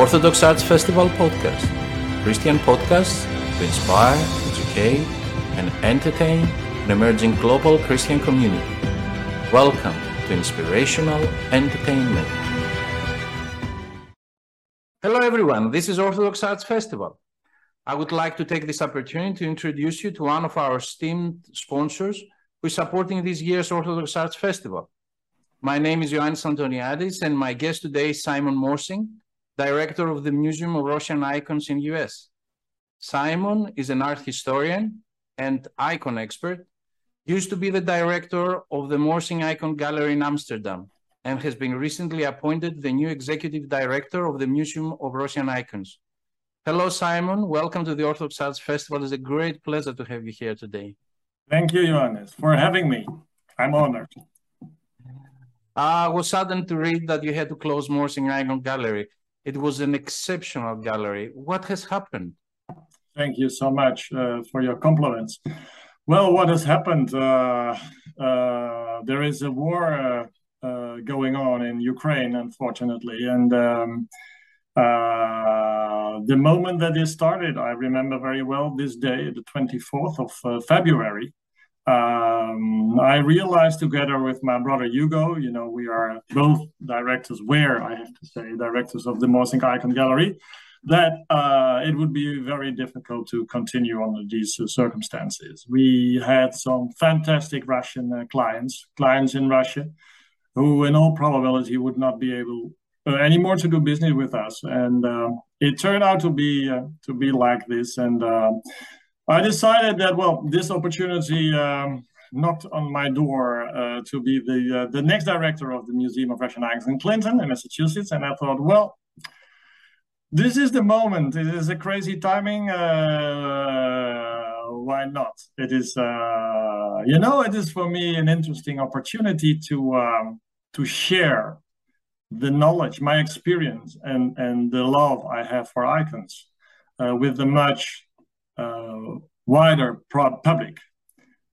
Orthodox Arts Festival podcast, Christian podcasts to inspire, educate, and entertain an emerging global Christian community. Welcome to Inspirational Entertainment. Hello, everyone. This is Orthodox Arts Festival. I would like to take this opportunity to introduce you to one of our esteemed sponsors who is supporting this year's Orthodox Arts Festival. My name is Ioannis Antoniadis, and my guest today is Simon Morsink, director of the Museum of Russian Icons in the US. Simon is an art historian and icon expert, used to be the director of the Morsink Icon Gallery in Amsterdam, and has been recently appointed the new executive director of the Museum of Russian Icons. Hello, Simon. Welcome to the Orthodox Arts Festival. It's a great pleasure to have you here today. Thank you, Ioannis, for having me. I'm honored. I was saddened to read that you had to close Morsink Icon Gallery. It was an exceptional gallery. What has happened? Thank you so much uh, for your compliments. Well, what has happened? Uh, uh, there is a war uh, uh, going on in Ukraine, unfortunately, and um, uh, the moment that it started, I remember very well this day, the 24th of February. Um, I realized together with my brother Hugo, you know, we are both directors, where I have to say, directors of the Morsink Icon Gallery, that uh, it would be very difficult to continue under these uh, circumstances. We had some fantastic Russian uh, clients, clients in Russia, who in all probability would not be able uh, anymore to do business with us, and um, it turned out to be uh, to be like this, and um, I decided that well, this opportunity um, knocked on my door uh, to be the uh, the next director of the Museum of Russian Icons in Clinton, in Massachusetts, and I thought, well, this is the moment. It is a crazy timing. Uh, why not? It is, uh, you know, it is for me an interesting opportunity to um, to share the knowledge, my experience, and and the love I have for icons uh, with the much uh, wider public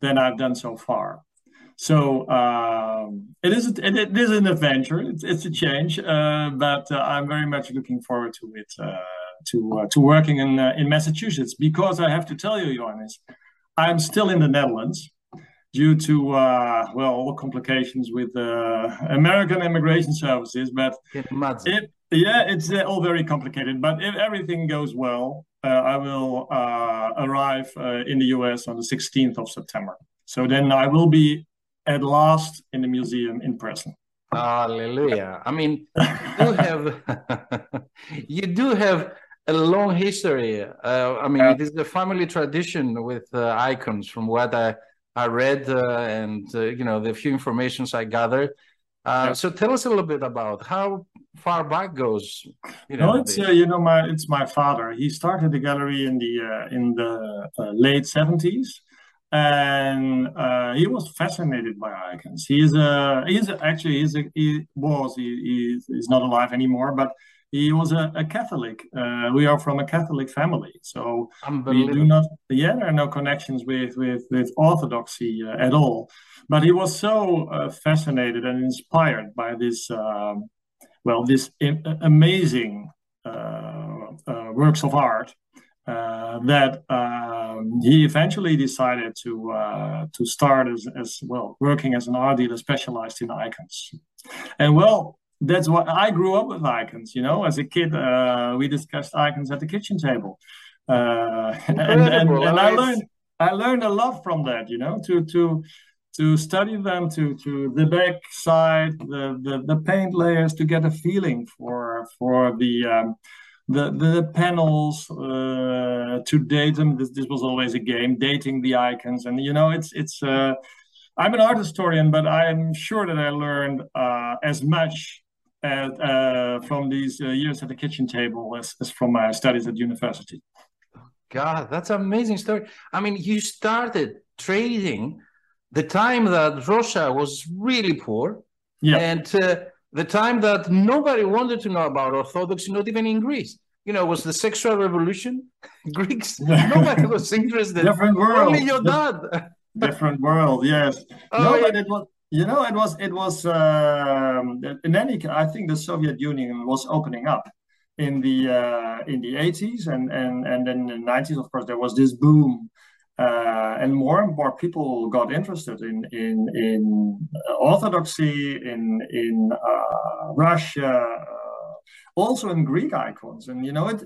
than I've done so far. So um, it is it, it is an adventure. It's, it's a change, uh, but uh, I'm very much looking forward to it. Uh, to uh, to working in uh, in Massachusetts because I have to tell you, Johannes, I'm still in the Netherlands due to uh, well all complications with the American immigration services. But it, yeah, it's all very complicated. But if everything goes well, uh, I will uh, arrive uh, in the US on the 16th of September. So then I will be at last in the museum in person. Hallelujah. I mean, you have you do have a long history. Uh, I mean, it is a family tradition with uh, icons, from what I I read uh, and you know the few informations I gathered. Uh, so tell us a little bit about how far back goes. You know, no, it's uh, you know my it's my father. He started the gallery in the uh, in the uh, late seventies, and uh, he was fascinated by icons. He's a he's a, actually he's a, he was he, he's not alive anymore, but he was a, a Catholic. Uh, we are from a Catholic family, so we do not. Yeah, there are no connections with with with Orthodoxy uh, at all. But he was so uh, fascinated and inspired by this, um, well, this amazing uh, uh, works of art uh, that um, he eventually decided to uh, to start as, as well working as an art dealer specialized in icons. And well that's what i grew up with icons you know? As a kid uh, we discussed icons at the kitchen table. And, and, and, i learned i learned a lot from that you know? To to to study them to to the back side the, the the paint layers to get a feeling for for the um, the the panels uh, to date them. This, this was always a game dating the icons. And you know it's it's uh, i'm an art historian but i'm sure that i learned uh, as much as, uh, from these uh, years at the kitchen table as, as from my studies at university. God that's an amazing story. I mean you started trading the time that Russia was really poor, yeah. and uh, the time that nobody wanted to know about Orthodoxy, not even in Greece. You know, was the sexual revolution. Greeks, nobody was interested. Different world. Only your dad. Different world, yes. Oh, no, yeah. but it was, you know, it was, it was, um, in any, I think the Soviet Union was opening up. in the uh, in the 80s and and and then in the 90s of course there was this boom uh, and more and more people got interested in in in orthodoxy in in uh, Russia uh, also in Greek icons. And you know it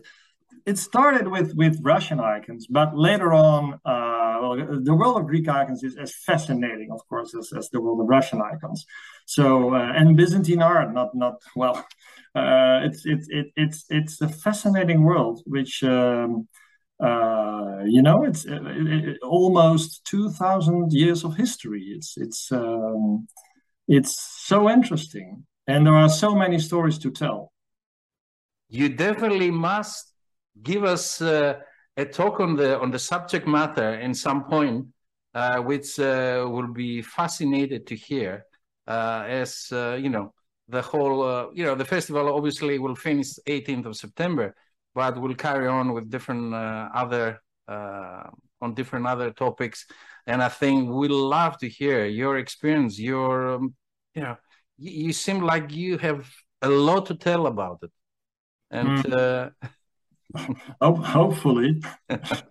it started with with Russian icons but later on uh, well, the world of Greek icons is as fascinating of course as, as the world of Russian icons. So uh, and Byzantine art not not well uh, it's it's it, it's it's a fascinating world, which um, uh, you know it's it, it, almost two thousand years of history. It's it's um, it's so interesting, and there are so many stories to tell. You definitely must give us uh, a talk on the on the subject matter in some point, uh, which uh, will be fascinated to hear. Uh, as you know, the whole, uh, you know, the festival obviously will finish 18th of September, but we'll carry on with different uh, other, uh, on different other topics. And I think we'd love to hear your experience, your, um, you know, you, you, seem like you have a lot to tell about it. And, mm. oh, hopefully.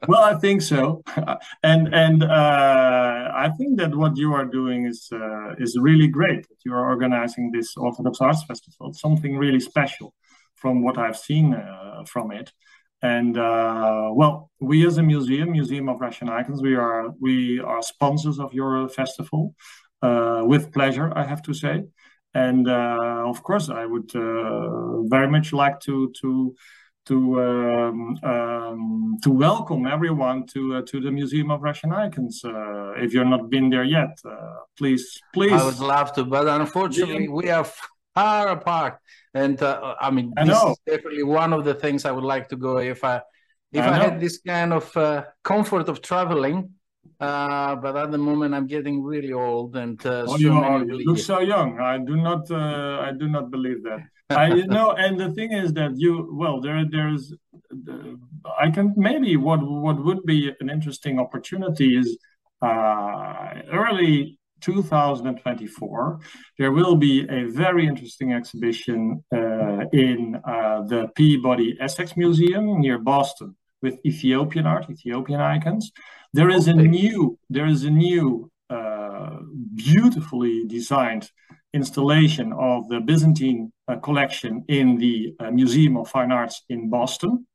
well, I think so, and and uh, I think that what you are doing is uh, is really great. That you are organizing this Orthodox Arts Festival, something really special, from what I've seen uh, from it. And uh, well, we as a museum, Museum of Russian Icons, we are we are sponsors of your festival uh, with pleasure, I have to say. And uh, of course, I would very much like to to to um, um, to welcome everyone to uh, to the Museum of Russian Icons. Uh, if you're not been there yet, uh, please, please. I would love to, but unfortunately, yeah. we are far apart. And uh, I mean, I this is definitely one of the things I would like to go if I if I, I had this kind of uh, comfort of traveling. Uh, but at the moment, I'm getting really old, and uh, oh, so you, are, you look so young. I do not, uh, I do not believe that. I know, and the thing is that you well, there there's I can maybe what what would be an interesting opportunity is uh, early 2024 there will be a very interesting exhibition uh, in uh, the Peabody Essex Museum near Boston with Ethiopian art, Ethiopian icons. There is a new there is a new uh, beautifully designed installation of the Byzantine uh, collection in the uh, Museum of Fine Arts in Boston,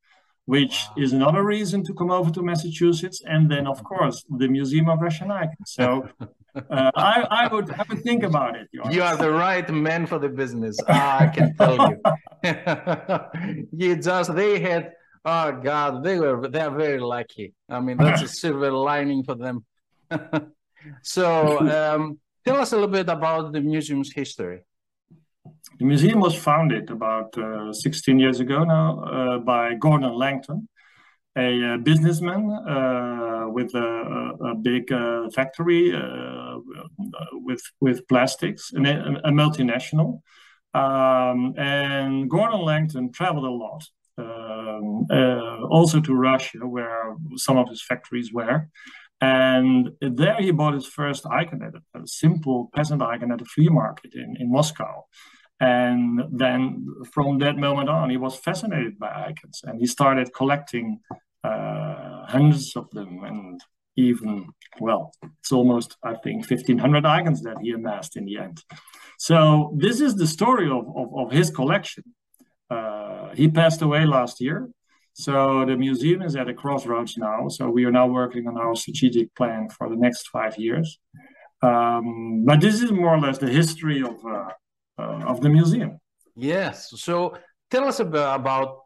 which is another reason to come over to Massachusetts. And then, of course, the Museum of Russian Icons. So uh, I, I, would have to think about it. You are the right man for the business. I can tell you. you just, they had, oh God, they were, they are very lucky. I mean, that's a silver lining for them. so, um, Tell us a little bit about the museum's history. The museum was founded about uh, 16 years ago now uh, by Gordon Lankton, a, uh, businessman uh, with a, a big uh, factory uh, with with plastics, a, a multinational. Um, and Gordon Lankton traveled a lot, um, also to Russia, where some of his factories were. And there he bought his first icon a, a simple peasant icon at a flea market in, in Moscow. And then from that moment on, he was fascinated by icons and he started collecting uh, hundreds of them. And even, well, it's almost, I think, 1500 icons that he amassed in the end. So this is the story of, of, of his collection. Uh, he passed away last year so the museum is at a crossroads now. So we are now working on our strategic plan for the next five years. Um, but this is more or less the history of uh, of the museum. Yes. So tell us about, about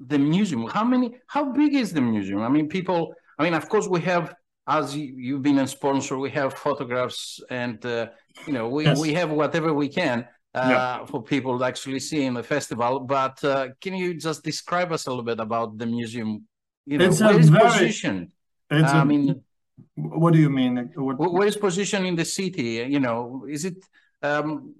the museum. How many? How big is the museum? I mean, people. I mean, of course, we have as you, have been a sponsor, we have photographs and uh, you know we, yes. we have whatever we can uh, yeah. for people to actually see in the festival. But uh, can you just describe us a little bit about the museum? You know, it's where is very, positioned? It's I a, mean, what do you mean? What, where is position in the city? You know, is it um,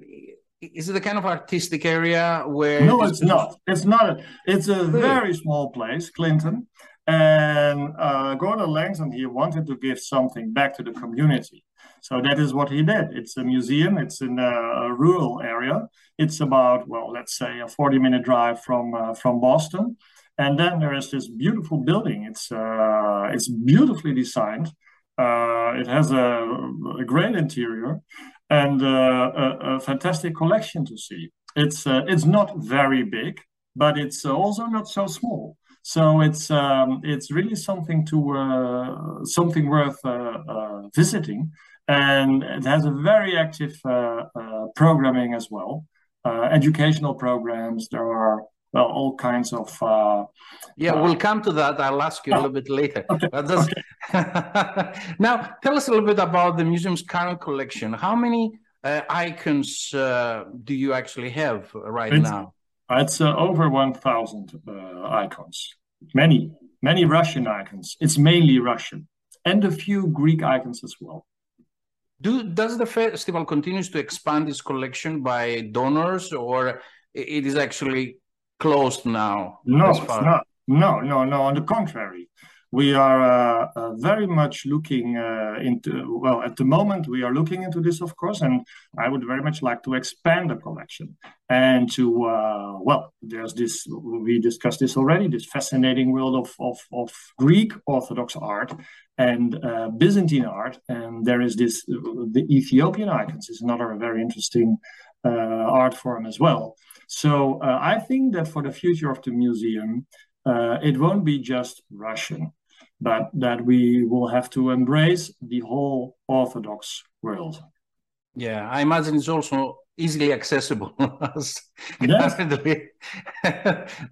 is it a kind of artistic area where? No, it's not. It's not. A, it's a very small place, Clinton. and uh, go to lengths, he wanted to give something back to the community. So that is what he did. It's a museum. It's in a, a rural area. It's about well, let's say a forty-minute drive from uh, from Boston, and then there is this beautiful building. It's uh, it's beautifully designed. Uh, it has a, a, great interior and uh, a, fantastic collection to see. It's uh, it's not very big, but it's also not so small. So it's um, it's really something to uh, something worth visiting, and it has a very active programming as well, educational programs. There are well all kinds of. Uh, yeah, uh, we'll come to that. I'll ask you a little bit later. Okay. okay. now, tell us a little bit about the museum's current collection. How many icons do you actually have right it's, now? It's uh, over 1,000 uh, icons. Many, many Russian icons. It's mainly Russian. And a few Greek icons as well. Do, does the festival continues to expand its collection by donors or it is actually closed now? No, it's not. No, no, no. On the contrary, we are uh, uh, very much looking uh, into, well, at the moment, we are looking into this, of course, and I would very much like to expand the collection and to, uh, well, there's this, we discussed this already, this fascinating world of, of, of Greek Orthodox art and uh, Byzantine art. And there is this, the Ethiopian icons is another very interesting uh, art form as well. So I think that for the future of the museum, uh, it won't be just Russian but that we will have to embrace the whole Orthodox world. Yeah, I imagine it's also easily accessible. yes.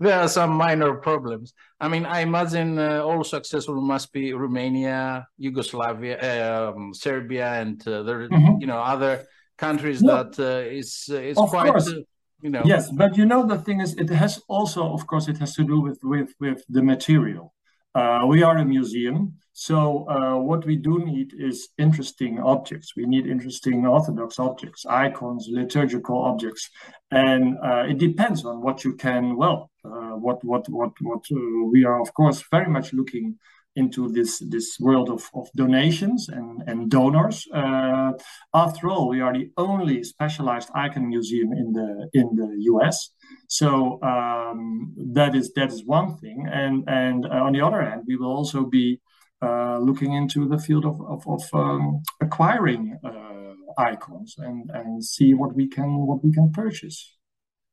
there are some minor problems. I mean, I imagine uh, also accessible must be Romania, Yugoslavia, um, Serbia, and uh, there, mm-hmm. you know, other countries no. that uh, is uh, is quite. Uh, you know. Yes, but you know the thing is, it has also, of course, it has to do with with with the material. Uh, we are a museum, so uh, what we do need is interesting objects. We need interesting Orthodox objects, icons, liturgical objects, and uh, it depends on what you can. Well, uh, what what what what uh, we are, of course, very much looking into this this world of, of donations and and donors. Uh, after all, we are the only specialized icon museum in the in the U.S. So um, that is that is one thing, and and uh, on the other hand, we will also be uh, looking into the field of of, of um, acquiring uh, icons and and see what we can what we can purchase.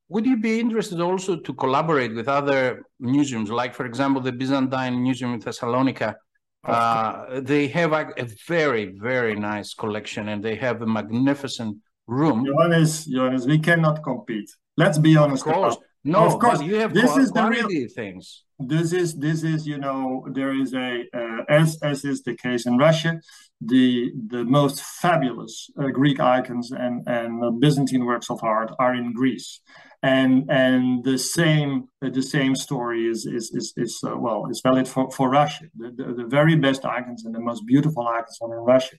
Would you be interested also to collaborate with other museums, like, for example, the Byzantine Museum in Thessalonica? Uh, they have a, a, very, very nice collection and they have a magnificent room. Johannes, Johannes, we cannot compete. Let's be honest. Of course. No, of course. You have this is the real things. This is this is you know there is a uh, as as is the case in Russia, the the most fabulous uh, Greek icons and and Byzantine works of art are in Greece, and and the same uh, the same story is is is, is uh, well is valid for for Russia. The, the, the very best icons and the most beautiful icons are in Russia.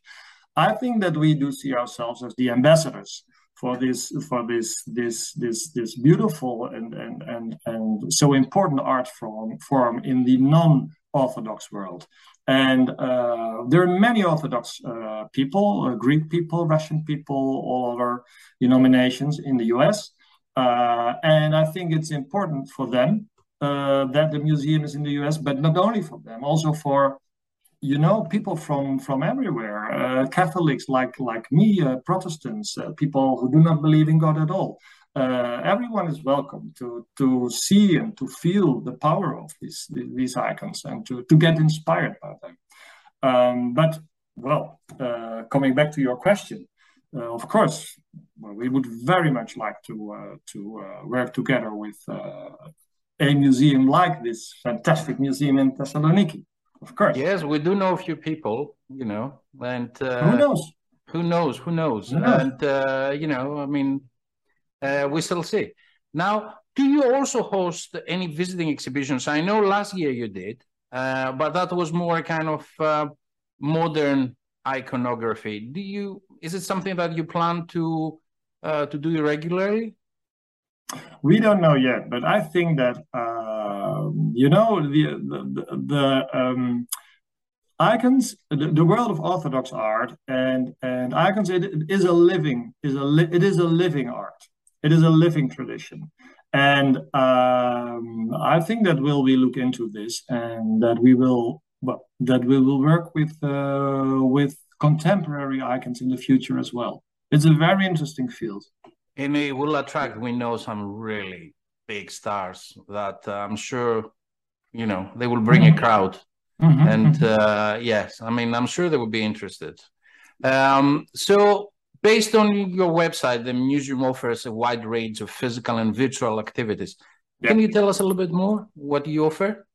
I think that we do see ourselves as the ambassadors for this for this this this this beautiful and and and, and so important art form form in the non-orthodox world. And uh, there are many orthodox uh, people uh, greek people russian people all other denominations in the us uh, and i think it's important for them uh, that the museum is in the us but not only for them also for you know people from from everywhere uh, catholics like like me uh, protestants uh, people who do not believe in god at all. Uh, everyone is welcome to to see and to feel the power of these these icons and to to get inspired by them. Um, but well uh, coming back to your question uh, of course well, we would very much like to to work together with a museum like this fantastic museum in Thessaloniki of course. Yes, we do know a few people, you know, and uh, who knows? Who knows? Who knows? Who knows? And uh, you know, I mean, uh, we still see. Now, do you also host any visiting exhibitions? I know last year you did, uh, but that was more kind of uh, modern iconography. Do you? Is it something that you plan to uh, to do regularly? We don't know yet, but I think that uh, you know the the, the um, icons, the, the, world of Orthodox art, and and icons, it, is a living is a li it is a living art. It is a living tradition, and um, I think that we'll we look into this, and that we will that we will work with uh, with contemporary icons in the future as well. It's a very interesting field. And it will attract, we know, some really big stars that uh, I'm sure, you know, they will bring mm-hmm. a crowd. Mm-hmm. And mm-hmm. uh, yes, I mean, I'm sure they would be interested. Um, so, based on your website, the museum offers a wide range of physical and virtual activities. Yep. Can you tell us a little bit more what you offer?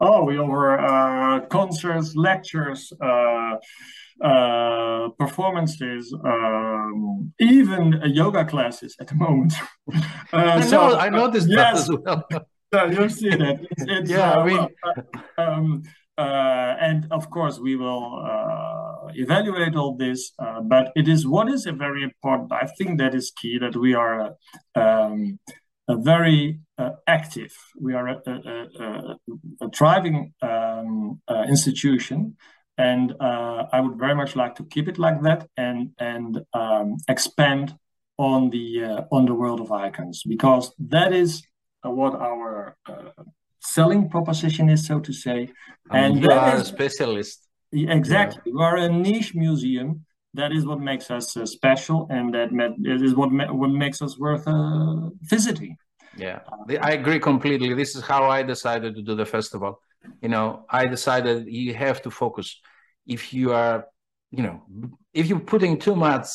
Oh, we offer uh, concerts, lectures, uh, uh, performances, um, even yoga classes at the moment. uh, I know, so, I noticed uh, yes, as well. you see that. It's, it's, yeah, I uh, mean, uh, um, and of course we will uh evaluate all this. but it is what is a very important. I think that is key that we are. Um, a very uh, active, we are a, a, a, a thriving um, uh, institution and uh, I would very much like to keep it like that and and um, expand on the uh, on the world of icons because that is uh, what our uh, selling proposition is, so to say. And, and you are is, a specialist. Exactly, yeah. we are a niche museum. That is what makes us uh, special, and that it is what what makes us worth uh, visiting. Yeah, I agree completely. This is how I decided to do the festival you know i decided you have to focus. If you are you know if you're putting too much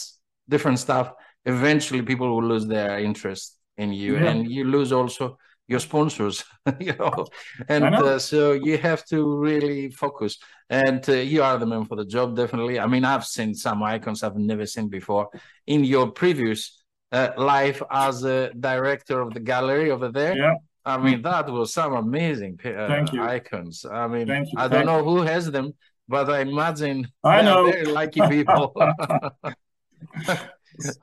different stuff eventually people will lose their interest in you yeah. and you lose also your sponsors you know. And know. Uh, so you have to really focus. And uh, you are the man for the job definitely. I mean i've seen some icons i've never seen before. In your previous uh, life as a director of the gallery over there yeah I mean, that was some amazing uh, icons. I mean, I don't know who has them, but I imagine I know very lucky people.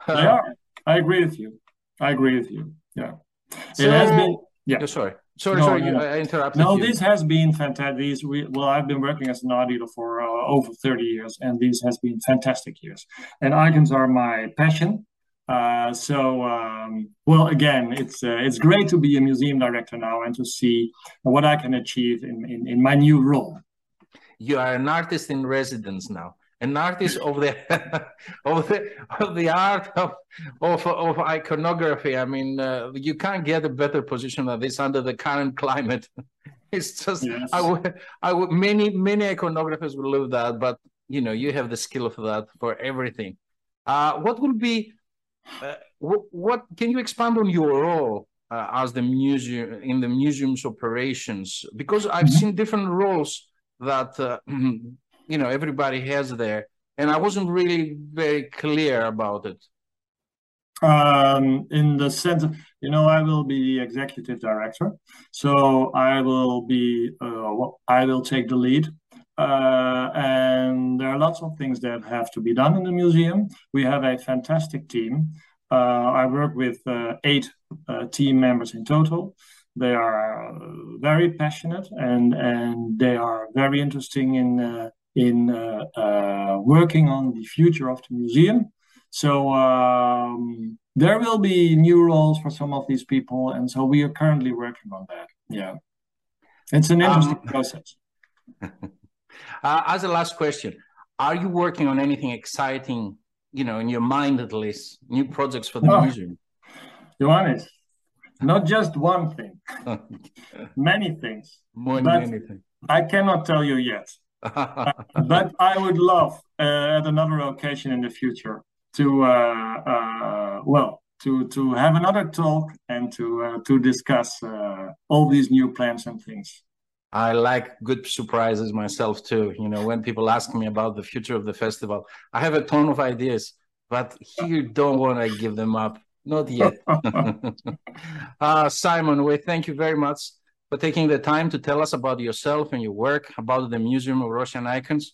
yeah, I agree with you. I agree with you. Yeah, so, it has been. Yeah, oh, sorry. Sorry, no, sorry, no. I interrupted no, you. this has been fantastic. These, we, well, I've been working as an dealer for uh, over 30 years, and this has been fantastic years. And icons are my passion. Uh, so, um, well, again, it's uh, it's great to be a museum director now and to see what I can achieve in, in, in my new role. You are an artist in residence now, an artist of the of the of the art of of, of iconography. I mean, uh, you can't get a better position than this under the current climate. it's just yes. I would I would many many iconographers would love that, but you know you have the skill for that for everything. Uh, what will be what, what, can you expand on your role uh, as the museum in the museum's operations? Because I've mm-hmm. seen different roles that uh, you know everybody has there, and I wasn't really very clear about it. Um, in the sense, of, you know, I will be the executive director, so I will be, uh, I will take the lead uh, and there are lots of things that have to be done in the museum. We have a fantastic team. Uh, I work with uh, eight uh, team members in total. They are uh, very passionate and and they are very interesting in uh, in working on the future of the museum. So um, there will be new roles for some of these people, and so we are currently working on that. Yeah, it's an interesting um, process. Uh, as a last question, are you working on anything exciting, you know, in your mind at least, new projects for the oh, museum? Johannes, not just one thing, many things. More than anything. I cannot tell you yet. uh, but I would love uh, at another occasion in the future to, uh, uh, well, to to have another talk and to uh, to discuss all these new plans and things. I like good surprises myself too. You know, when people ask me about the future of the festival, I have a ton of ideas, but you don't want to give them up. Not yet. uh, Simon, we thank you very much for taking the time to tell us about yourself and your work, about the Museum of Russian Icons.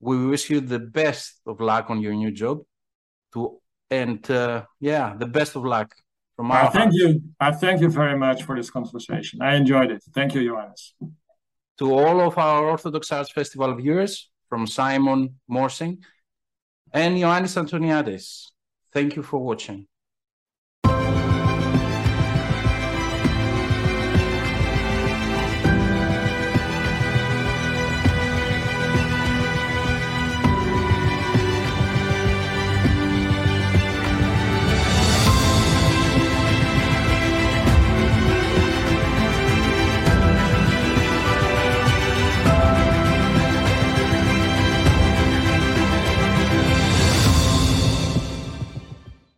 We wish you the best of luck on your new job. To and uh, yeah, the best of luck from our I thank hearts. you. I thank you very much for this conversation. I enjoyed it. Thank you, Johannes. To all of our Orthodox Arts Festival viewers, from Simon Morsink and Ioannis Antoniadis, thank you for watching.